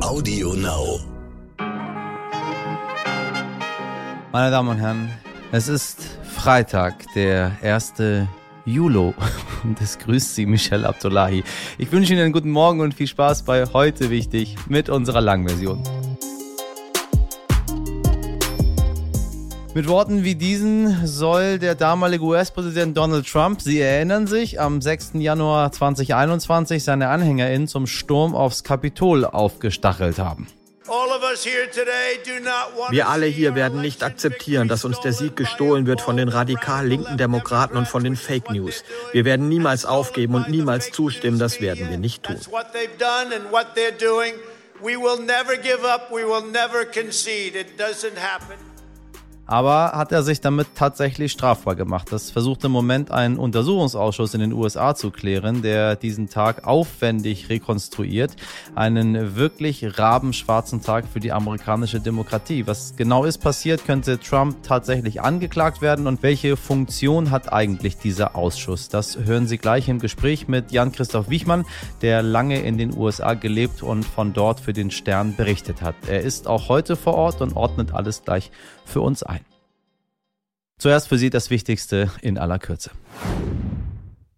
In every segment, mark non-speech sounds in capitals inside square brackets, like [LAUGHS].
Audio Now. Meine Damen und Herren, es ist Freitag, der 1. Juli [LAUGHS] und es grüßt Sie Michelle Abdullahi. Ich wünsche Ihnen einen guten Morgen und viel Spaß bei Heute Wichtig mit unserer Langversion. Mit Worten wie diesen soll der damalige US-Präsident Donald Trump, Sie erinnern sich, am 6. Januar 2021 seine AnhängerInnen zum Sturm aufs Kapitol aufgestachelt haben. Wir alle hier werden nicht akzeptieren, dass uns der Sieg gestohlen wird von den radikal linken Demokraten und von den Fake News. Wir werden niemals aufgeben und niemals zustimmen, das werden wir nicht tun. We will never give up, we will never concede. It doesn't happen. Aber hat er sich damit tatsächlich strafbar gemacht? Das versucht im Moment ein Untersuchungsausschuss in den USA zu klären, der diesen Tag aufwendig rekonstruiert. Einen wirklich rabenschwarzen Tag für die amerikanische Demokratie. Was genau ist passiert? Könnte Trump tatsächlich angeklagt werden? Und welche Funktion hat eigentlich dieser Ausschuss? Das hören Sie gleich im Gespräch mit Jan-Christoph Wichmann, der lange in den USA gelebt und von dort für den Stern berichtet hat. Er ist auch heute vor Ort und ordnet alles gleich für uns ein. Zuerst für Sie das Wichtigste in aller Kürze.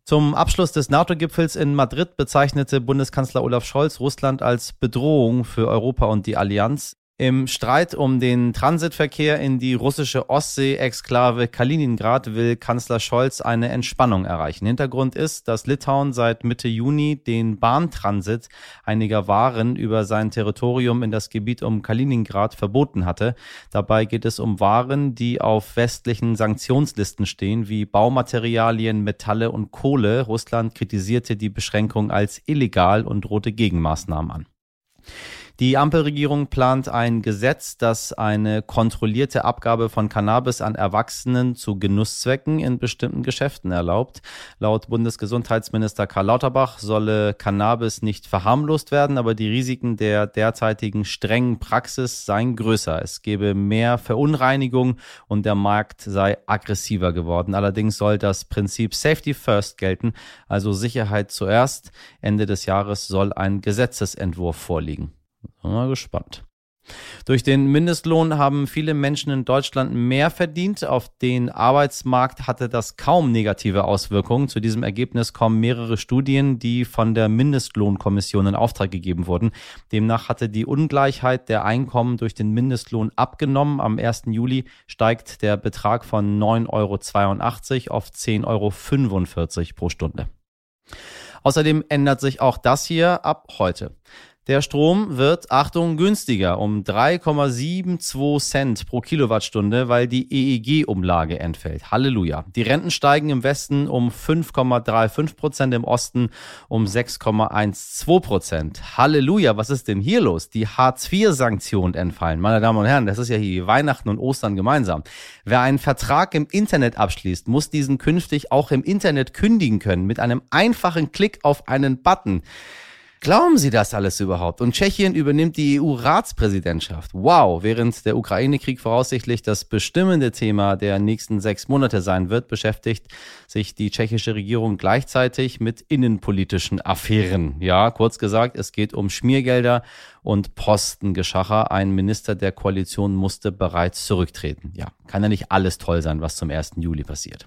Zum Abschluss des NATO-Gipfels in Madrid bezeichnete Bundeskanzler Olaf Scholz Russland als Bedrohung für Europa und die Allianz. Im Streit um den Transitverkehr in die russische Ostsee-Exklave Kaliningrad will Kanzler Scholz eine Entspannung erreichen. Hintergrund ist, dass Litauen seit Mitte Juni den Bahntransit einiger Waren über sein Territorium in das Gebiet um Kaliningrad verboten hatte. Dabei geht es um Waren, die auf westlichen Sanktionslisten stehen, wie Baumaterialien, Metalle und Kohle. Russland kritisierte die Beschränkung als illegal und drohte Gegenmaßnahmen an. Die Ampelregierung plant ein Gesetz, das eine kontrollierte Abgabe von Cannabis an Erwachsenen zu Genusszwecken in bestimmten Geschäften erlaubt. Laut Bundesgesundheitsminister Karl Lauterbach solle Cannabis nicht verharmlost werden, aber die Risiken der derzeitigen strengen Praxis seien größer. Es gebe mehr Verunreinigung und der Markt sei aggressiver geworden. Allerdings soll das Prinzip Safety First gelten, also Sicherheit zuerst. Ende des Jahres soll ein Gesetzesentwurf vorliegen. Mal gespannt. Durch den Mindestlohn haben viele Menschen in Deutschland mehr verdient. Auf den Arbeitsmarkt hatte das kaum negative Auswirkungen. Zu diesem Ergebnis kommen mehrere Studien, die von der Mindestlohnkommission in Auftrag gegeben wurden. Demnach hatte die Ungleichheit der Einkommen durch den Mindestlohn abgenommen. Am 1. Juli steigt der Betrag von 9,82 Euro auf 10,45 Euro pro Stunde. Außerdem ändert sich auch das hier ab heute. Der Strom wird, Achtung, günstiger um 3,72 Cent pro Kilowattstunde, weil die EEG-Umlage entfällt. Halleluja. Die Renten steigen im Westen um 5,35 Prozent, im Osten um 6,12 Prozent. Halleluja. Was ist denn hier los? Die Hartz-IV-Sanktionen entfallen. Meine Damen und Herren, das ist ja hier Weihnachten und Ostern gemeinsam. Wer einen Vertrag im Internet abschließt, muss diesen künftig auch im Internet kündigen können mit einem einfachen Klick auf einen Button. Glauben Sie das alles überhaupt? Und Tschechien übernimmt die EU-Ratspräsidentschaft. Wow, während der Ukraine-Krieg voraussichtlich das bestimmende Thema der nächsten sechs Monate sein wird, beschäftigt sich die tschechische Regierung gleichzeitig mit innenpolitischen Affären. Ja, kurz gesagt, es geht um Schmiergelder und Postengeschacher. Ein Minister der Koalition musste bereits zurücktreten. Ja, kann ja nicht alles toll sein, was zum 1. Juli passiert.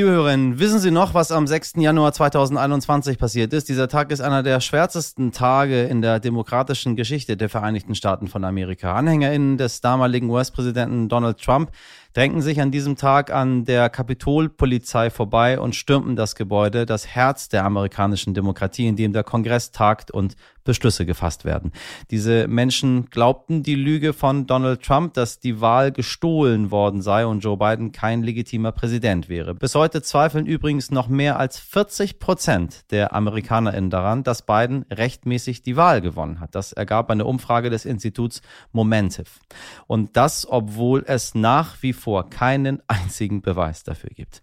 Liebe Hörerinnen, wissen Sie noch, was am 6. Januar 2021 passiert ist? Dieser Tag ist einer der schwärzesten Tage in der demokratischen Geschichte der Vereinigten Staaten von Amerika. AnhängerInnen des damaligen US-Präsidenten Donald Trump drängten sich an diesem Tag an der Kapitolpolizei vorbei und stürmten das Gebäude, das Herz der amerikanischen Demokratie, in dem der Kongress tagt und Beschlüsse gefasst werden. Diese Menschen glaubten die Lüge von Donald Trump, dass die Wahl gestohlen worden sei und Joe Biden kein legitimer Präsident wäre. Bis heute zweifeln übrigens noch mehr als 40 Prozent der AmerikanerInnen daran, dass Biden rechtmäßig die Wahl gewonnen hat. Das ergab eine Umfrage des Instituts Momentive. Und das, obwohl es nach wie vor keinen einzigen Beweis dafür gibt.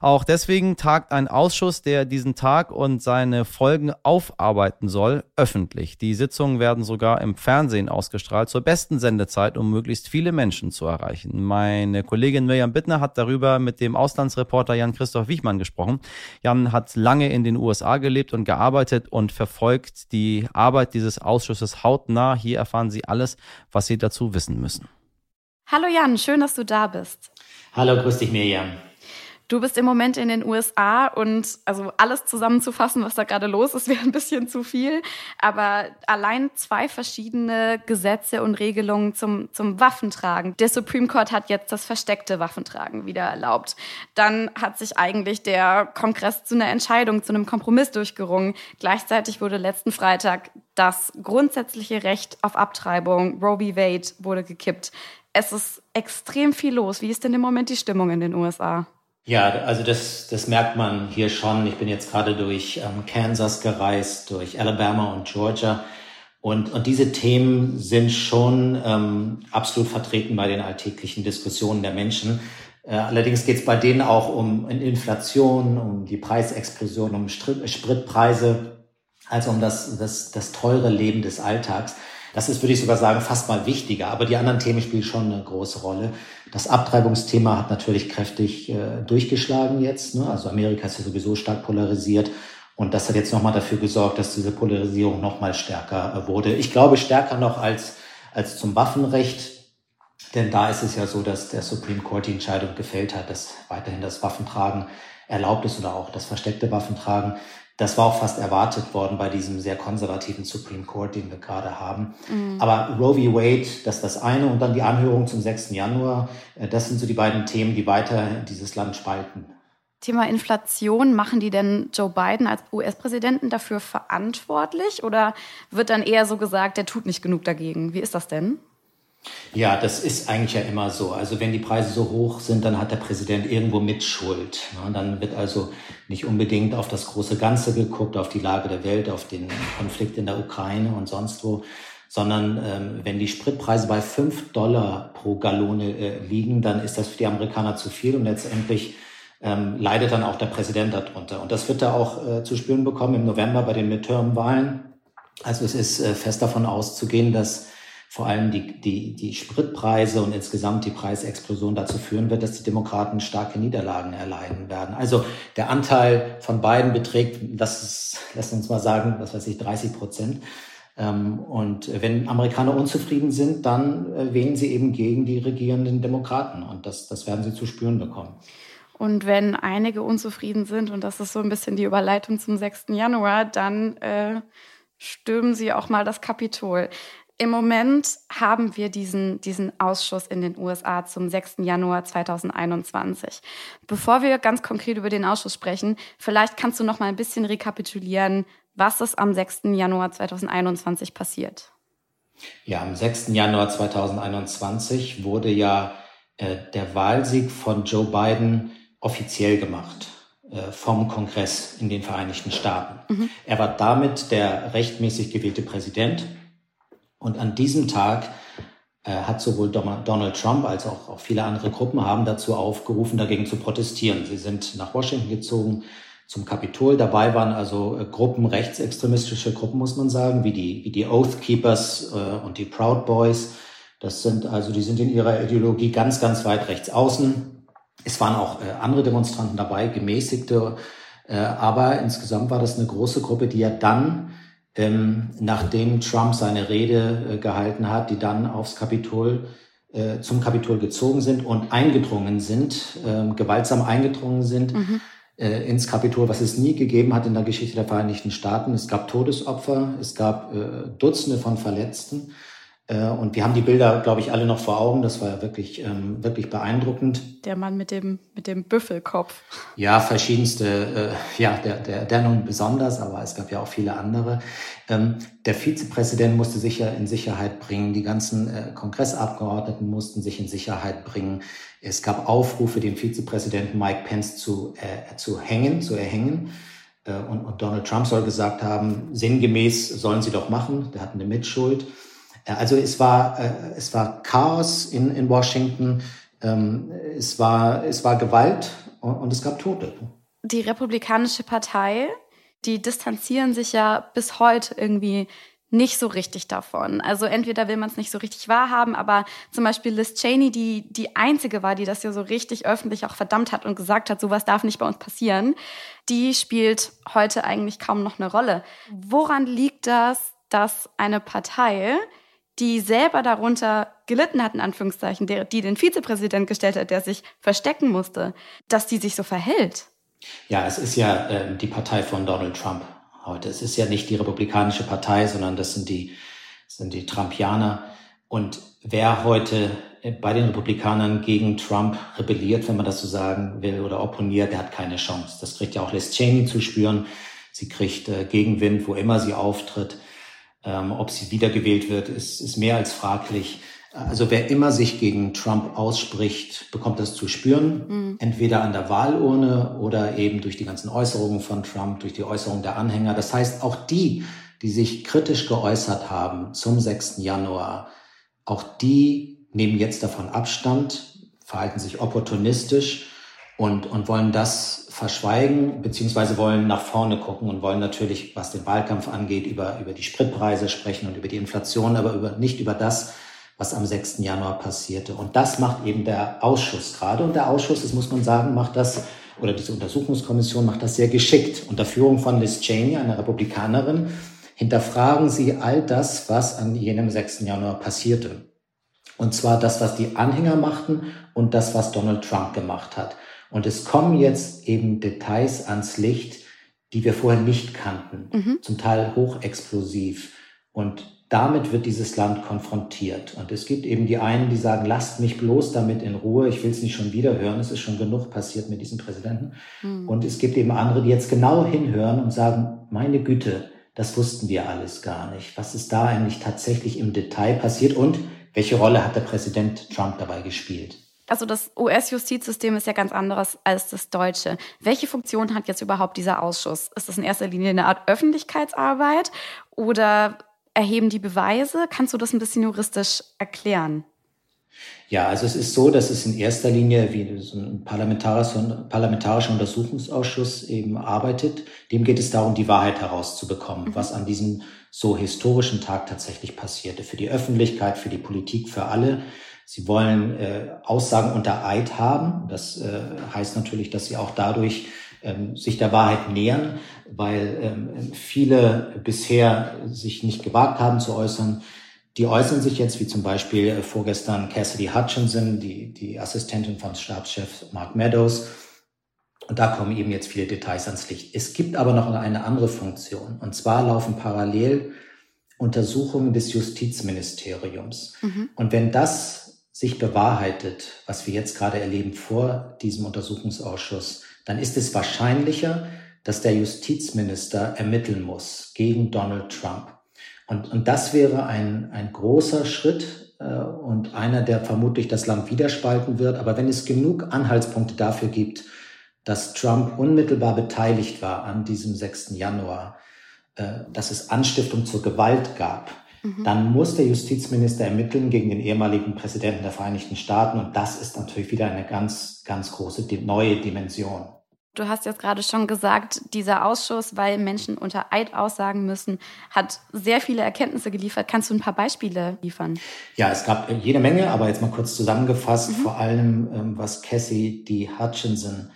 Auch deswegen tagt ein Ausschuss, der diesen Tag und seine Folgen aufarbeiten soll, öffentlich. Die Sitzungen werden sogar im Fernsehen ausgestrahlt, zur besten Sendezeit, um möglichst viele Menschen zu erreichen. Meine Kollegin Mirjam Bittner hat darüber mit dem Auslandsreporter Jan-Reporter Jan-Christoph Wichmann gesprochen. Jan hat lange in den USA gelebt und gearbeitet und verfolgt die Arbeit dieses Ausschusses hautnah. Hier erfahren Sie alles, was Sie dazu wissen müssen. Hallo Jan, schön, dass du da bist. Hallo, grüß dich Mirjam. Du bist im Moment in den USA und also alles zusammenzufassen, was da gerade los ist, [LAUGHS] wäre ein bisschen zu viel. Aber allein zwei verschiedene Gesetze und Regelungen zum, zum Waffentragen. Der Supreme Court hat jetzt das versteckte Waffentragen wieder erlaubt. Dann hat sich eigentlich der Kongress zu einer Entscheidung, zu einem Kompromiss durchgerungen. Gleichzeitig wurde letzten Freitag das grundsätzliche Recht auf Abtreibung, Roe v. Wade, wurde gekippt. Es ist extrem viel los. Wie ist denn im Moment die Stimmung in den USA? Ja, also das, das merkt man hier schon. Ich bin jetzt gerade durch ähm, Kansas gereist, durch Alabama und Georgia. Und, und diese Themen sind schon ähm, absolut vertreten bei den alltäglichen Diskussionen der Menschen. Äh, allerdings geht es bei denen auch um Inflation, um die Preisexplosion, um Spritpreise, also um das, das, das teure Leben des Alltags. Das ist, würde ich sogar sagen, fast mal wichtiger. Aber die anderen Themen spielen schon eine große Rolle. Das Abtreibungsthema hat natürlich kräftig äh, durchgeschlagen jetzt. Ne? Also Amerika ist ja sowieso stark polarisiert. Und das hat jetzt nochmal dafür gesorgt, dass diese Polarisierung nochmal stärker äh, wurde. Ich glaube, stärker noch als, als zum Waffenrecht. Denn da ist es ja so, dass der Supreme Court die Entscheidung gefällt hat, dass weiterhin das Waffentragen erlaubt ist oder auch das versteckte Waffentragen. Das war auch fast erwartet worden bei diesem sehr konservativen Supreme Court, den wir gerade haben. Mhm. Aber Roe v. Wade, das ist das eine und dann die Anhörung zum 6. Januar, äh, das sind so die beiden Themen, die weiter dieses Land spalten. Thema Inflation, machen die denn Joe Biden als US-Präsidenten dafür verantwortlich oder wird dann eher so gesagt, der tut nicht genug dagegen? Wie ist das denn? Ja, das ist eigentlich ja immer so. Also wenn die Preise so hoch sind, dann hat der Präsident irgendwo Mitschuld. Ne? Dann wird also nicht unbedingt auf das große Ganze geguckt, auf die Lage der Welt, auf den Konflikt in der Ukraine und sonst wo, sondern ähm, wenn die Spritpreise bei fünf Dollar pro Gallone äh, liegen, dann ist das für die Amerikaner zu viel und letztendlich ähm, leidet dann auch der Präsident darunter. Und das wird er auch äh, zu spüren bekommen im November bei den Midterm-Wahlen. Also es ist äh, fest davon auszugehen, dass vor allem die, die, die Spritpreise und insgesamt die Preisexplosion dazu führen wird, dass die Demokraten starke Niederlagen erleiden werden. Also der Anteil von beiden beträgt, das ist, lass uns mal sagen, was weiß ich, 30 Prozent. Ähm, und wenn Amerikaner unzufrieden sind, dann äh, wählen sie eben gegen die regierenden Demokraten. Und das, das werden sie zu spüren bekommen. Und wenn einige unzufrieden sind, und das ist so ein bisschen die Überleitung zum 6. Januar, dann äh, stürmen sie auch mal das Kapitol. Im Moment haben wir diesen, diesen Ausschuss in den USA zum 6. Januar 2021. Bevor wir ganz konkret über den Ausschuss sprechen, vielleicht kannst du noch mal ein bisschen rekapitulieren, was ist am 6. Januar 2021 passiert. Ja, am 6. Januar 2021 wurde ja äh, der Wahlsieg von Joe Biden offiziell gemacht äh, vom Kongress in den Vereinigten Staaten. Mhm. Er war damit der rechtmäßig gewählte Präsident und an diesem Tag äh, hat sowohl Donald Trump als auch, auch viele andere Gruppen haben dazu aufgerufen, dagegen zu protestieren. Sie sind nach Washington gezogen zum Kapitol. Dabei waren also äh, Gruppen, rechtsextremistische Gruppen, muss man sagen, wie die, wie die Oath Keepers äh, und die Proud Boys. Das sind also, die sind in ihrer Ideologie ganz, ganz weit rechts außen. Es waren auch äh, andere Demonstranten dabei, gemäßigte. Äh, aber insgesamt war das eine große Gruppe, die ja dann ähm, nachdem Trump seine Rede äh, gehalten hat, die dann aufs Kapitol, äh, zum Kapitol gezogen sind und eingedrungen sind, äh, gewaltsam eingedrungen sind mhm. äh, ins Kapitol, was es nie gegeben hat in der Geschichte der Vereinigten Staaten. Es gab Todesopfer, es gab äh, Dutzende von Verletzten. Äh, und wir haben die Bilder, glaube ich, alle noch vor Augen. Das war ja wirklich, ähm, wirklich beeindruckend. Der Mann mit dem, mit dem Büffelkopf. Ja, verschiedenste, äh, ja, der, der, der nun besonders, aber es gab ja auch viele andere. Ähm, der Vizepräsident musste sich ja in Sicherheit bringen. Die ganzen äh, Kongressabgeordneten mussten sich in Sicherheit bringen. Es gab Aufrufe, den Vizepräsidenten Mike Pence zu, äh, zu hängen, zu erhängen. Äh, und, und Donald Trump soll gesagt haben, sinngemäß sollen sie doch machen. Der hat eine Mitschuld. Also es war, äh, es war Chaos in, in Washington, ähm, es, war, es war Gewalt und es gab Tote. Die Republikanische Partei, die distanzieren sich ja bis heute irgendwie nicht so richtig davon. Also entweder will man es nicht so richtig wahrhaben, aber zum Beispiel Liz Cheney, die die einzige war, die das ja so richtig öffentlich auch verdammt hat und gesagt hat, sowas darf nicht bei uns passieren, die spielt heute eigentlich kaum noch eine Rolle. Woran liegt das, dass eine Partei, die selber darunter gelitten hat, in Anführungszeichen, der, die den Vizepräsident gestellt hat, der sich verstecken musste, dass die sich so verhält? Ja, es ist ja äh, die Partei von Donald Trump heute. Es ist ja nicht die Republikanische Partei, sondern das sind die, sind die Trumpianer. Und wer heute bei den Republikanern gegen Trump rebelliert, wenn man das so sagen will, oder opponiert, der hat keine Chance. Das kriegt ja auch Liz Cheney zu spüren. Sie kriegt äh, Gegenwind, wo immer sie auftritt. Ähm, ob sie wiedergewählt wird, ist, ist mehr als fraglich. Also wer immer sich gegen Trump ausspricht, bekommt das zu spüren, mhm. entweder an der Wahlurne oder eben durch die ganzen Äußerungen von Trump, durch die Äußerungen der Anhänger. Das heißt, auch die, die sich kritisch geäußert haben zum 6. Januar, auch die nehmen jetzt davon Abstand, verhalten sich opportunistisch und, und wollen das verschweigen, beziehungsweise wollen nach vorne gucken und wollen natürlich, was den Wahlkampf angeht, über, über die Spritpreise sprechen und über die Inflation, aber über, nicht über das, was am 6. Januar passierte. Und das macht eben der Ausschuss gerade. Und der Ausschuss, das muss man sagen, macht das, oder diese Untersuchungskommission macht das sehr geschickt. Unter Führung von Liz Cheney, einer Republikanerin, hinterfragen sie all das, was an jenem 6. Januar passierte. Und zwar das, was die Anhänger machten und das, was Donald Trump gemacht hat. Und es kommen jetzt eben Details ans Licht, die wir vorher nicht kannten, mhm. zum Teil hochexplosiv. Und damit wird dieses Land konfrontiert. Und es gibt eben die einen, die sagen, lasst mich bloß damit in Ruhe, ich will es nicht schon wieder hören, es ist schon genug passiert mit diesem Präsidenten. Mhm. Und es gibt eben andere, die jetzt genau hinhören und sagen, meine Güte, das wussten wir alles gar nicht. Was ist da eigentlich tatsächlich im Detail passiert und welche Rolle hat der Präsident Trump dabei gespielt? Also das US-Justizsystem ist ja ganz anderes als das deutsche. Welche Funktion hat jetzt überhaupt dieser Ausschuss? Ist das in erster Linie eine Art Öffentlichkeitsarbeit oder erheben die Beweise? Kannst du das ein bisschen juristisch erklären? Ja, also es ist so, dass es in erster Linie wie so ein parlamentarischer, parlamentarischer Untersuchungsausschuss eben arbeitet. Dem geht es darum, die Wahrheit herauszubekommen, mhm. was an diesem so historischen Tag tatsächlich passierte. Für die Öffentlichkeit, für die Politik, für alle. Sie wollen äh, Aussagen unter Eid haben. Das äh, heißt natürlich, dass sie auch dadurch ähm, sich der Wahrheit nähern, weil ähm, viele bisher sich nicht gewagt haben zu äußern. Die äußern sich jetzt, wie zum Beispiel äh, vorgestern Cassidy Hutchinson, die, die Assistentin von Stabschef Mark Meadows. Und da kommen eben jetzt viele Details ans Licht. Es gibt aber noch eine andere Funktion. Und zwar laufen parallel Untersuchungen des Justizministeriums. Mhm. Und wenn das sich bewahrheitet, was wir jetzt gerade erleben vor diesem Untersuchungsausschuss, dann ist es wahrscheinlicher, dass der Justizminister ermitteln muss gegen Donald Trump. Und, und das wäre ein, ein großer Schritt äh, und einer, der vermutlich das Land widerspalten wird. Aber wenn es genug Anhaltspunkte dafür gibt, dass Trump unmittelbar beteiligt war an diesem 6. Januar, äh, dass es Anstiftung zur Gewalt gab, mhm. dann muss der Justizminister ermitteln gegen den ehemaligen Präsidenten der Vereinigten Staaten. Und das ist natürlich wieder eine ganz, ganz große neue Dimension. Du hast jetzt gerade schon gesagt, dieser Ausschuss, weil Menschen unter Eid aussagen müssen, hat sehr viele Erkenntnisse geliefert. Kannst du ein paar Beispiele liefern? Ja, es gab jede Menge, aber jetzt mal kurz zusammengefasst, mhm. vor allem ähm, was Cassie die Hutchinson,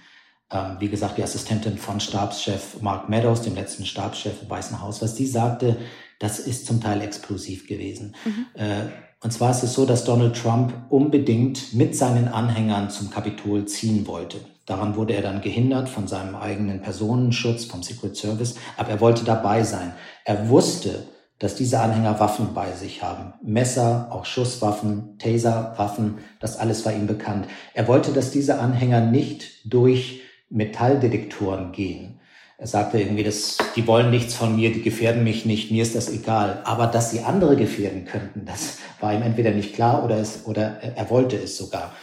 ähm, wie gesagt, die Assistentin von Stabschef Mark Meadows, dem letzten Stabschef im Weißen Haus, was die sagte, das ist zum Teil explosiv gewesen. Mhm. Äh, und zwar ist es so, dass Donald Trump unbedingt mit seinen Anhängern zum Kapitol ziehen wollte. Daran wurde er dann gehindert von seinem eigenen Personenschutz, vom Secret Service, aber er wollte dabei sein. Er wusste, dass diese Anhänger Waffen bei sich haben. Messer, auch Schusswaffen, Taserwaffen, das alles war ihm bekannt. Er wollte, dass diese Anhänger nicht durch Metalldetektoren gehen. Er sagte irgendwie, dass die wollen nichts von mir, die gefährden mich nicht, mir ist das egal. Aber dass sie andere gefährden könnten, das war ihm entweder nicht klar oder, es, oder er wollte es sogar.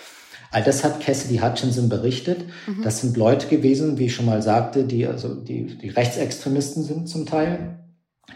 All das hat Cassidy Hutchinson berichtet. Mhm. Das sind Leute gewesen, wie ich schon mal sagte, die also die, die Rechtsextremisten sind zum Teil.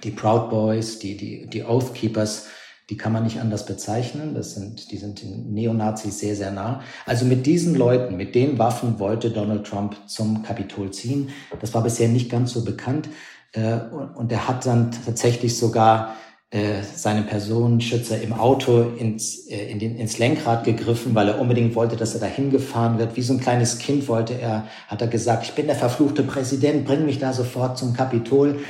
Die Proud Boys, die, die, die Oath Keepers, die kann man nicht anders bezeichnen. Das sind, die sind den Neonazis sehr, sehr nah. Also mit diesen Leuten, mit den Waffen wollte Donald Trump zum Kapitol ziehen. Das war bisher nicht ganz so bekannt. Äh, und er hat dann tatsächlich sogar äh, seinem Personenschützer im Auto ins, äh, in den, ins Lenkrad gegriffen, weil er unbedingt wollte, dass er dahin gefahren wird. Wie so ein kleines Kind wollte er, hat er gesagt, ich bin der verfluchte Präsident, bring mich da sofort zum Kapitol.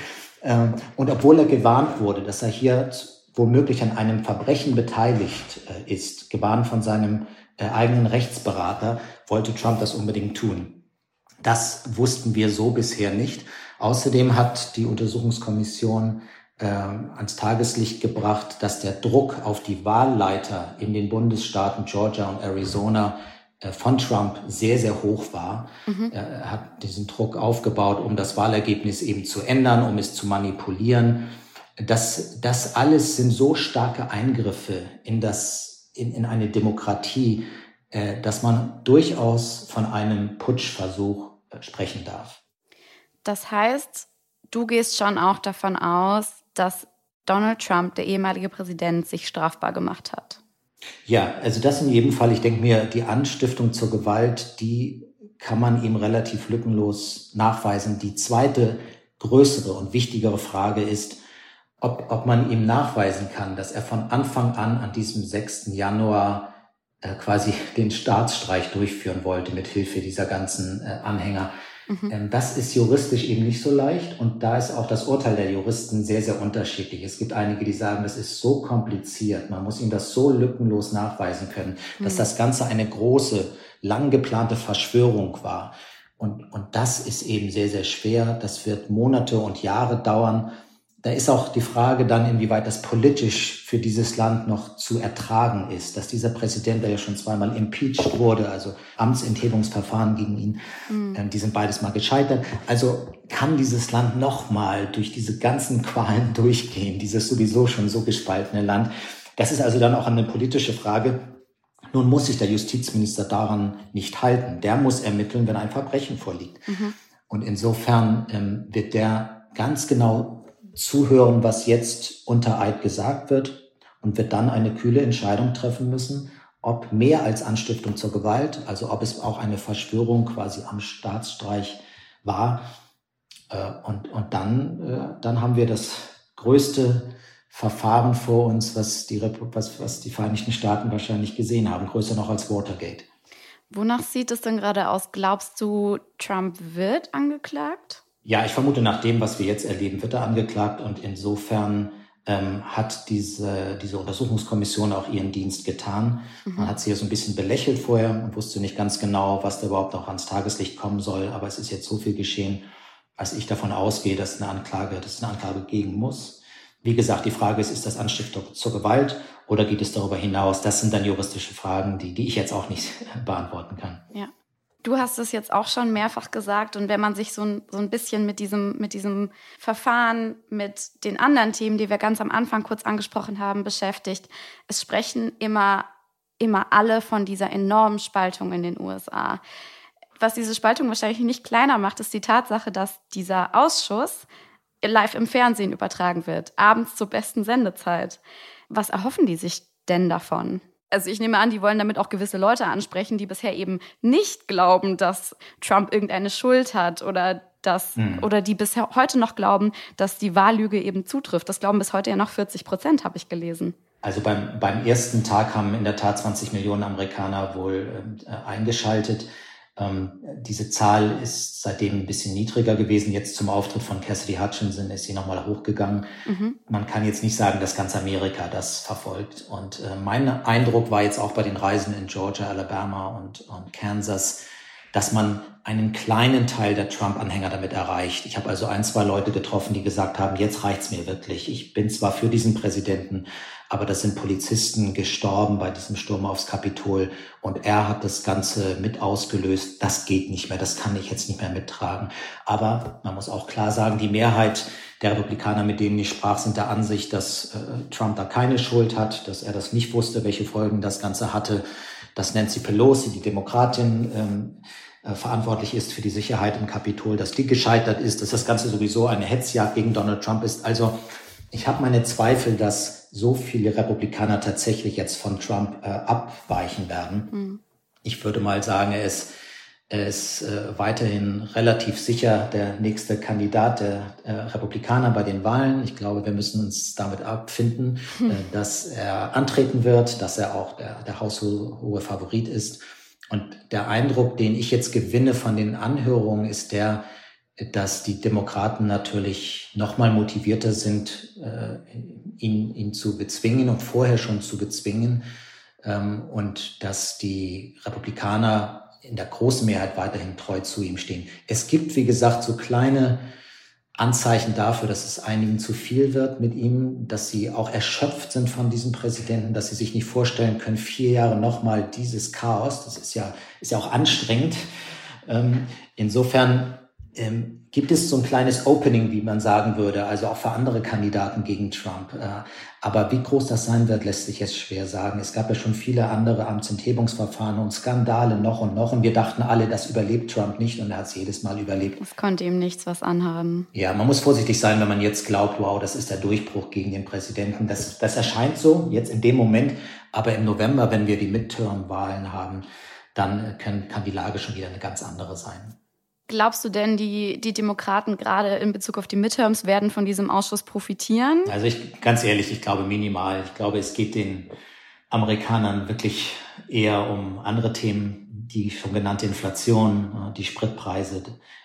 Ähm, und obwohl er gewarnt wurde, dass er hier womöglich an einem Verbrechen beteiligt äh, ist, gewarnt von seinem äh, eigenen Rechtsberater, wollte Trump das unbedingt tun. Das wussten wir so bisher nicht. Außerdem hat die Untersuchungskommission äh, ans Tageslicht gebracht, dass der Druck auf die Wahlleiter in den Bundesstaaten Georgia und Arizona äh, von Trump sehr, sehr hoch war. Mhm. Er hat diesen Druck aufgebaut, um das Wahlergebnis eben zu ändern, um es zu manipulieren. Das, das alles sind so starke Eingriffe in, das, in, in eine Demokratie, äh, dass man durchaus von einem Putschversuch äh, sprechen darf. Das heißt, du gehst schon auch davon aus, dass Donald Trump, der ehemalige Präsident, sich strafbar gemacht hat. Ja, also das in jedem Fall. Ich denke mir, die Anstiftung zur Gewalt, die kann man ihm relativ lückenlos nachweisen. Die zweite größere und wichtigere Frage ist, ob, ob man ihm nachweisen kann, dass er von Anfang an an diesem 6. Januar äh, quasi [LAUGHS] den Staatsstreich durchführen wollte mit Hilfe dieser ganzen äh, Anhänger. Mhm. Ähm, das ist juristisch eben nicht so leicht und da ist auch das Urteil der Juristen sehr, sehr unterschiedlich. Es gibt einige, die sagen, das ist so kompliziert, man muss ihm das so lückenlos nachweisen können, mhm. dass das Ganze eine große, lang geplante Verschwörung war. Und, und das ist eben sehr, sehr schwer. Das wird Monate und Jahre dauern da ist auch die Frage dann, inwieweit das politisch für dieses Land noch zu ertragen ist, dass dieser Präsident, der ja schon zweimal impeached wurde, also Amtsenthebungsverfahren gegen ihn, mhm. äh, die sind beides mal gescheitert. Also kann dieses Land nochmal durch diese ganzen [LAUGHS] Qualen durchgehen, dieses sowieso schon so gespaltene Land. Das ist also dann auch eine politische Frage. Nun muss sich der Justizminister daran nicht halten. Der muss ermitteln, wenn ein Verbrechen vorliegt. Mhm. Und insofern ähm, wird der ganz genau zuhören, was jetzt unter Eid gesagt wird und wird dann eine kühle Entscheidung treffen müssen, ob mehr als Anstiftung zur Gewalt, also ob es auch eine Verschwörung quasi am Staatsstreich war. Äh, und, und dann, äh, dann haben wir das größte Verfahren vor uns, was die, was, was die Vereinigten Staaten wahrscheinlich gesehen haben, größer noch als Watergate. Wonach sieht es denn gerade aus? Glaubst du, Trump wird angeklagt? Ja, ich vermute, nach dem, was wir jetzt erleben, wird er angeklagt und insofern ähm, hat diese, diese Untersuchungskommission auch ihren Dienst getan. Mhm. Man hat sie ja so ein bisschen belächelt vorher und wusste nicht ganz genau, was da überhaupt noch ans Tageslicht kommen soll. Aber es ist jetzt so viel geschehen, als ich davon ausgehe, dass eine Anklage, dass eine Anklage gegen muss. Wie gesagt, die Frage ist, ist das Anstiftung zur Gewalt oder geht es darüber hinaus? Das sind dann juristische Fragen, die, die ich jetzt auch nicht [LAUGHS] beantworten kann. Ja. Du hast es jetzt auch schon mehrfach gesagt und wenn man sich so ein, so ein bisschen mit diesem, mit diesem Verfahren, mit den anderen Themen, die wir ganz am Anfang kurz angesprochen haben, beschäftigt, es sprechen immer, immer alle von dieser enormen Spaltung in den USA. Was diese Spaltung wahrscheinlich nicht kleiner macht, ist die Tatsache, dass dieser Ausschuss live im Fernsehen übertragen wird, abends zur besten Sendezeit. Was erhoffen die sich denn davon? Also ich nehme an, die wollen damit auch gewisse Leute ansprechen, die bisher eben nicht glauben, dass Trump irgendeine Schuld hat oder dass, mhm. oder die bisher heute noch glauben, dass die Wahllüge eben zutrifft. Das glauben bis heute ja noch 40 Prozent, habe ich gelesen. Also beim, beim ersten Tag haben in der Tat 20 Millionen Amerikaner wohl äh, eingeschaltet. Ähm, diese Zahl ist seitdem ein bisschen niedriger gewesen. Jetzt zum Auftritt von Cassidy Hutchinson ist sie nochmal hochgegangen. Mhm. Man kann jetzt nicht sagen, dass ganz Amerika das verfolgt. Und äh, mein Eindruck war jetzt auch bei den Reisen in Georgia, Alabama und, und Kansas, dass man einen kleinen Teil der Trump-Anhänger damit erreicht. Ich habe also ein, zwei Leute getroffen, die gesagt haben, jetzt reicht's mir wirklich. Ich bin zwar für diesen Präsidenten, aber das sind Polizisten gestorben bei diesem Sturm aufs Kapitol und er hat das Ganze mit ausgelöst. Das geht nicht mehr, das kann ich jetzt nicht mehr mittragen. Aber man muss auch klar sagen, die Mehrheit der Republikaner, mit denen ich sprach, sind der Ansicht, dass äh, Trump da keine Schuld hat, dass er das nicht wusste, welche Folgen das Ganze hatte, dass Nancy Pelosi, die Demokratin, ähm, äh, verantwortlich ist für die Sicherheit im Kapitol, dass die gescheitert ist, dass das Ganze sowieso eine Hetzjagd gegen Donald Trump ist. Also ich habe meine Zweifel, dass so viele Republikaner tatsächlich jetzt von Trump äh, abweichen werden. Mhm. Ich würde mal sagen, er ist Er ist äh, weiterhin relativ sicher der nächste Kandidat der äh, Republikaner bei den Wahlen. Ich glaube, wir müssen uns damit abfinden, hm. äh, dass er antreten wird, dass er auch der, der haushohe Favorit ist. Und der Eindruck, den ich jetzt gewinne von den Anhörungen, ist der, dass die Demokraten natürlich noch mal motivierter sind, äh, ihn, ihn zu bezwingen und vorher schon zu bezwingen. Ähm, und dass die Republikaner in der großen Mehrheit weiterhin treu zu ihm stehen. Es gibt, wie gesagt, so kleine Anzeichen dafür, dass es einigen zu viel wird mit ihm, dass sie auch erschöpft sind von diesem Präsidenten, dass sie sich nicht vorstellen können, vier Jahre nochmal dieses Chaos. Das ist ja, ist ja auch anstrengend. Ähm, insofern ähm, gibt es so ein kleines Opening, wie man sagen würde, also auch für andere Kandidaten gegen Trump. Äh, aber wie groß das sein wird, lässt sich jetzt schwer sagen. Es gab ja schon viele andere Amtsenthebungsverfahren und Skandale noch und noch. Und wir dachten alle, das überlebt Trump nicht und er hat es jedes Mal überlebt. Es konnte ihm nichts was anhaben. Ja, man muss vorsichtig sein, wenn man jetzt glaubt, wow, das ist der Durchbruch gegen den Präsidenten. Das, das erscheint so jetzt in dem Moment. Aber im November, wenn wir die Midterm-Wahlen haben, dann kann, kann die Lage schon wieder eine ganz andere sein. Glaubst du denn, die, die Demokraten gerade in Bezug auf die Midterms werden von diesem Ausschuss profitieren? Also ich, ganz ehrlich, ich glaube minimal. Ich glaube, es geht den Amerikanern wirklich eher um andere Themen, die schon genannte Inflation, die Spritpreise,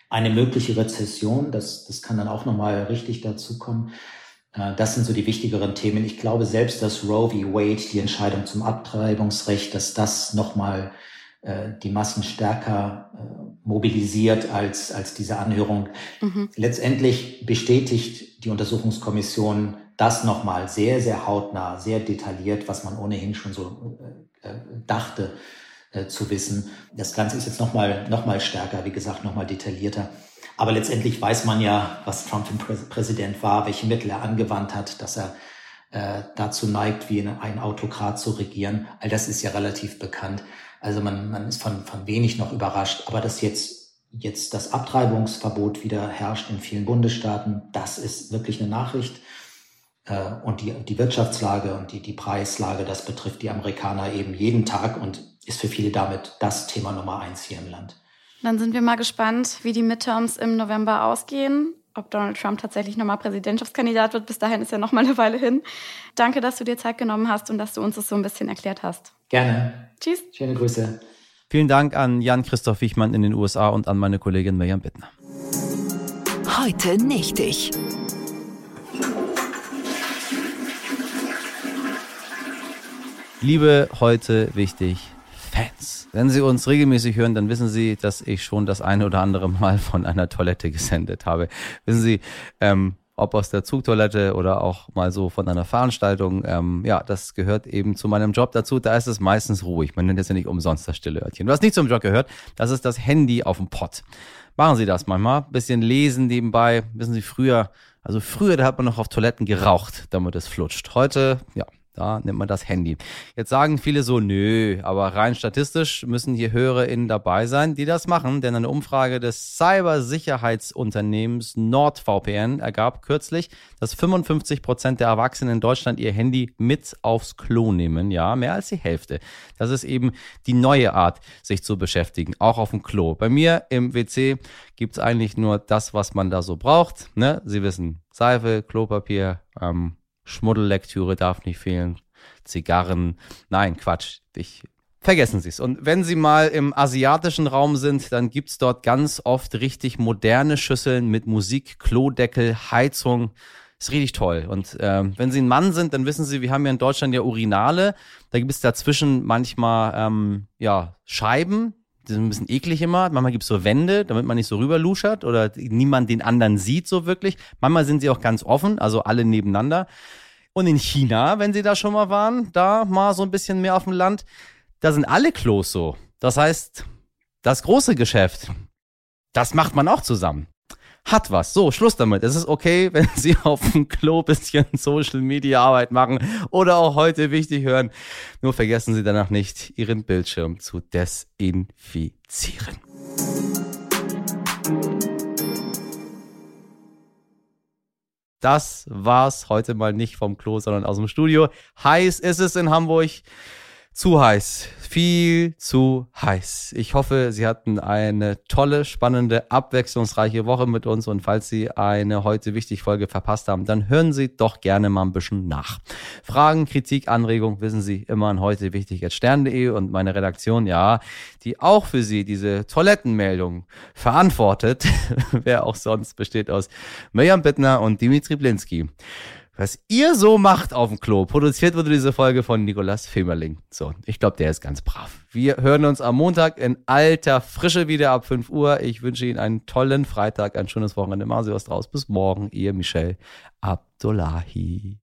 eine mögliche Rezession, das, das kann dann auch nochmal richtig dazukommen. Äh, das sind so die wichtigeren Themen. Ich glaube selbst, dass Roe v. Wade, die Entscheidung zum Abtreibungsrecht, dass das nochmal äh, die Massen stärker äh, mobilisiert als, als diese Anhörung. Mhm. Letztendlich bestätigt die Untersuchungskommission das nochmal sehr, sehr hautnah, sehr detailliert, was man ohnehin schon so äh, äh dachte äh, zu wissen. Das Ganze ist jetzt nochmal noch mal stärker, wie gesagt, nochmal detaillierter. Aber letztendlich weiß man ja, was Trump ein Präsident war, welche Mittel er angewandt hat, dass er äh, dazu neigt, wie ein Autokrat zu regieren. All das ist ja relativ bekannt. Also man, man ist von, von wenig noch überrascht. Aber dass jetzt, jetzt das Abtreibungsverbot wieder herrscht in vielen Bundesstaaten, das ist wirklich eine Nachricht. Äh, und die, die Wirtschaftslage und die, die Preislage, das betrifft die Amerikaner eben jeden Tag und ist für viele damit das Thema Nummer eins hier im Land. Dann sind wir mal gespannt, wie die Midterms im November ausgehen ob Donald Trump tatsächlich nochmal Präsidentschaftskandidat wird. Bis dahin ist ja noch mal eine Weile hin. Danke, dass du dir Zeit genommen hast und dass du uns das so ein bisschen erklärt hast. Gerne. Tschüss. Schöne Grüße. Vielen Dank an Jan-Christoph Wichmann in den USA und an meine Kollegin Mirjam Bittner. Heute nicht ich. Liebe heute wichtig Fans. Wenn Sie uns regelmäßig hören, dann wissen Sie, dass ich schon das eine oder andere Mal von einer Toilette gesendet habe. Wissen Sie, ähm, ob aus der Zugtoilette oder auch mal so von einer Veranstaltung. Ähm, ja, das gehört eben zu meinem Job dazu. Da ist es meistens ruhig. Man nennt es ja nicht umsonst das stille Örtchen. Was nicht zum Job gehört, das ist das Handy auf dem Pott. Machen Sie das manchmal. Bisschen lesen nebenbei. Wissen Sie, früher, also früher, da hat man noch auf Toiletten geraucht, damit es flutscht. Heute, ja, da nimmt man das Handy. Jetzt sagen viele so, nö, aber rein statistisch müssen hier HörerInnen dabei sein, die das machen, denn eine Umfrage des Cybersicherheitsunternehmens NordVPN ergab kürzlich, dass 55 Prozent der Erwachsenen in Deutschland ihr Handy mit aufs Klo nehmen. Ja, mehr als die Hälfte. Das ist eben die neue Art, sich zu beschäftigen, auch auf dem Klo. Bei mir im WC gibt's eigentlich nur das, was man da so braucht. Ne? Sie wissen, Seife, Klopapier, ähm, Schmuddellektüre darf nicht fehlen. Zigarren. Nein, Quatsch. Ich Vergessen Sie es. Und wenn Sie mal im asiatischen Raum sind, dann gibt's dort ganz oft richtig moderne Schüsseln mit Musik, Klodeckel, Heizung. Ist richtig toll. Und äh, wenn Sie ein Mann sind, dann wissen Sie, wir haben ja in Deutschland ja Urinale. Da gibt es dazwischen manchmal ähm, ja, Scheiben. Die sind ein bisschen eklig immer. Manchmal gibt's so Wände, damit man nicht so rüberluschert oder niemand den anderen sieht so wirklich. Manchmal sind sie auch ganz offen, also alle nebeneinander. Und in China, wenn Sie da schon mal waren, da mal so ein bisschen mehr auf dem Land, da sind alle Klos so. Das heißt, das große Geschäft, das macht man auch zusammen. Hat was. So, Schluss damit. Es ist okay, [LAUGHS] wenn Sie auf dem Klo bisschen Social Media Arbeit machen oder auch heute wichtig hören. Nur vergessen Sie danach nicht, Ihren Bildschirm zu desinfizieren. Das war's heute mal nicht vom Klo, sondern aus dem Studio. Heiß ist es in Hamburg. Zu heiß. Viel zu heiß. Ich hoffe, Sie hatten eine tolle, spannende, abwechslungsreiche Woche mit uns und falls Sie eine heute wichtig Folge verpasst haben, dann hören Sie doch gerne mal ein bisschen nach. Fragen, Kritik, Anregung wissen Sie immer an heute wichtig stern.de und meine Redaktion, ja, die auch für Sie diese Toilettenmeldung verantwortet, [LAUGHS] wer auch sonst besteht aus Mirjam Bittner und Dimitri Blinski was ihr so macht auf dem Klo. Produziert wurde diese Folge von Nikolas Femerling. So, ich glaube, der ist ganz brav. Wir hören uns am Montag in alter Frische wieder ab 5 Uhr. Ich wünsche Ihnen einen tollen Freitag, ein schönes Wochenende. Machen Sie was draus. Bis morgen. Ihr Michel Abdullahi.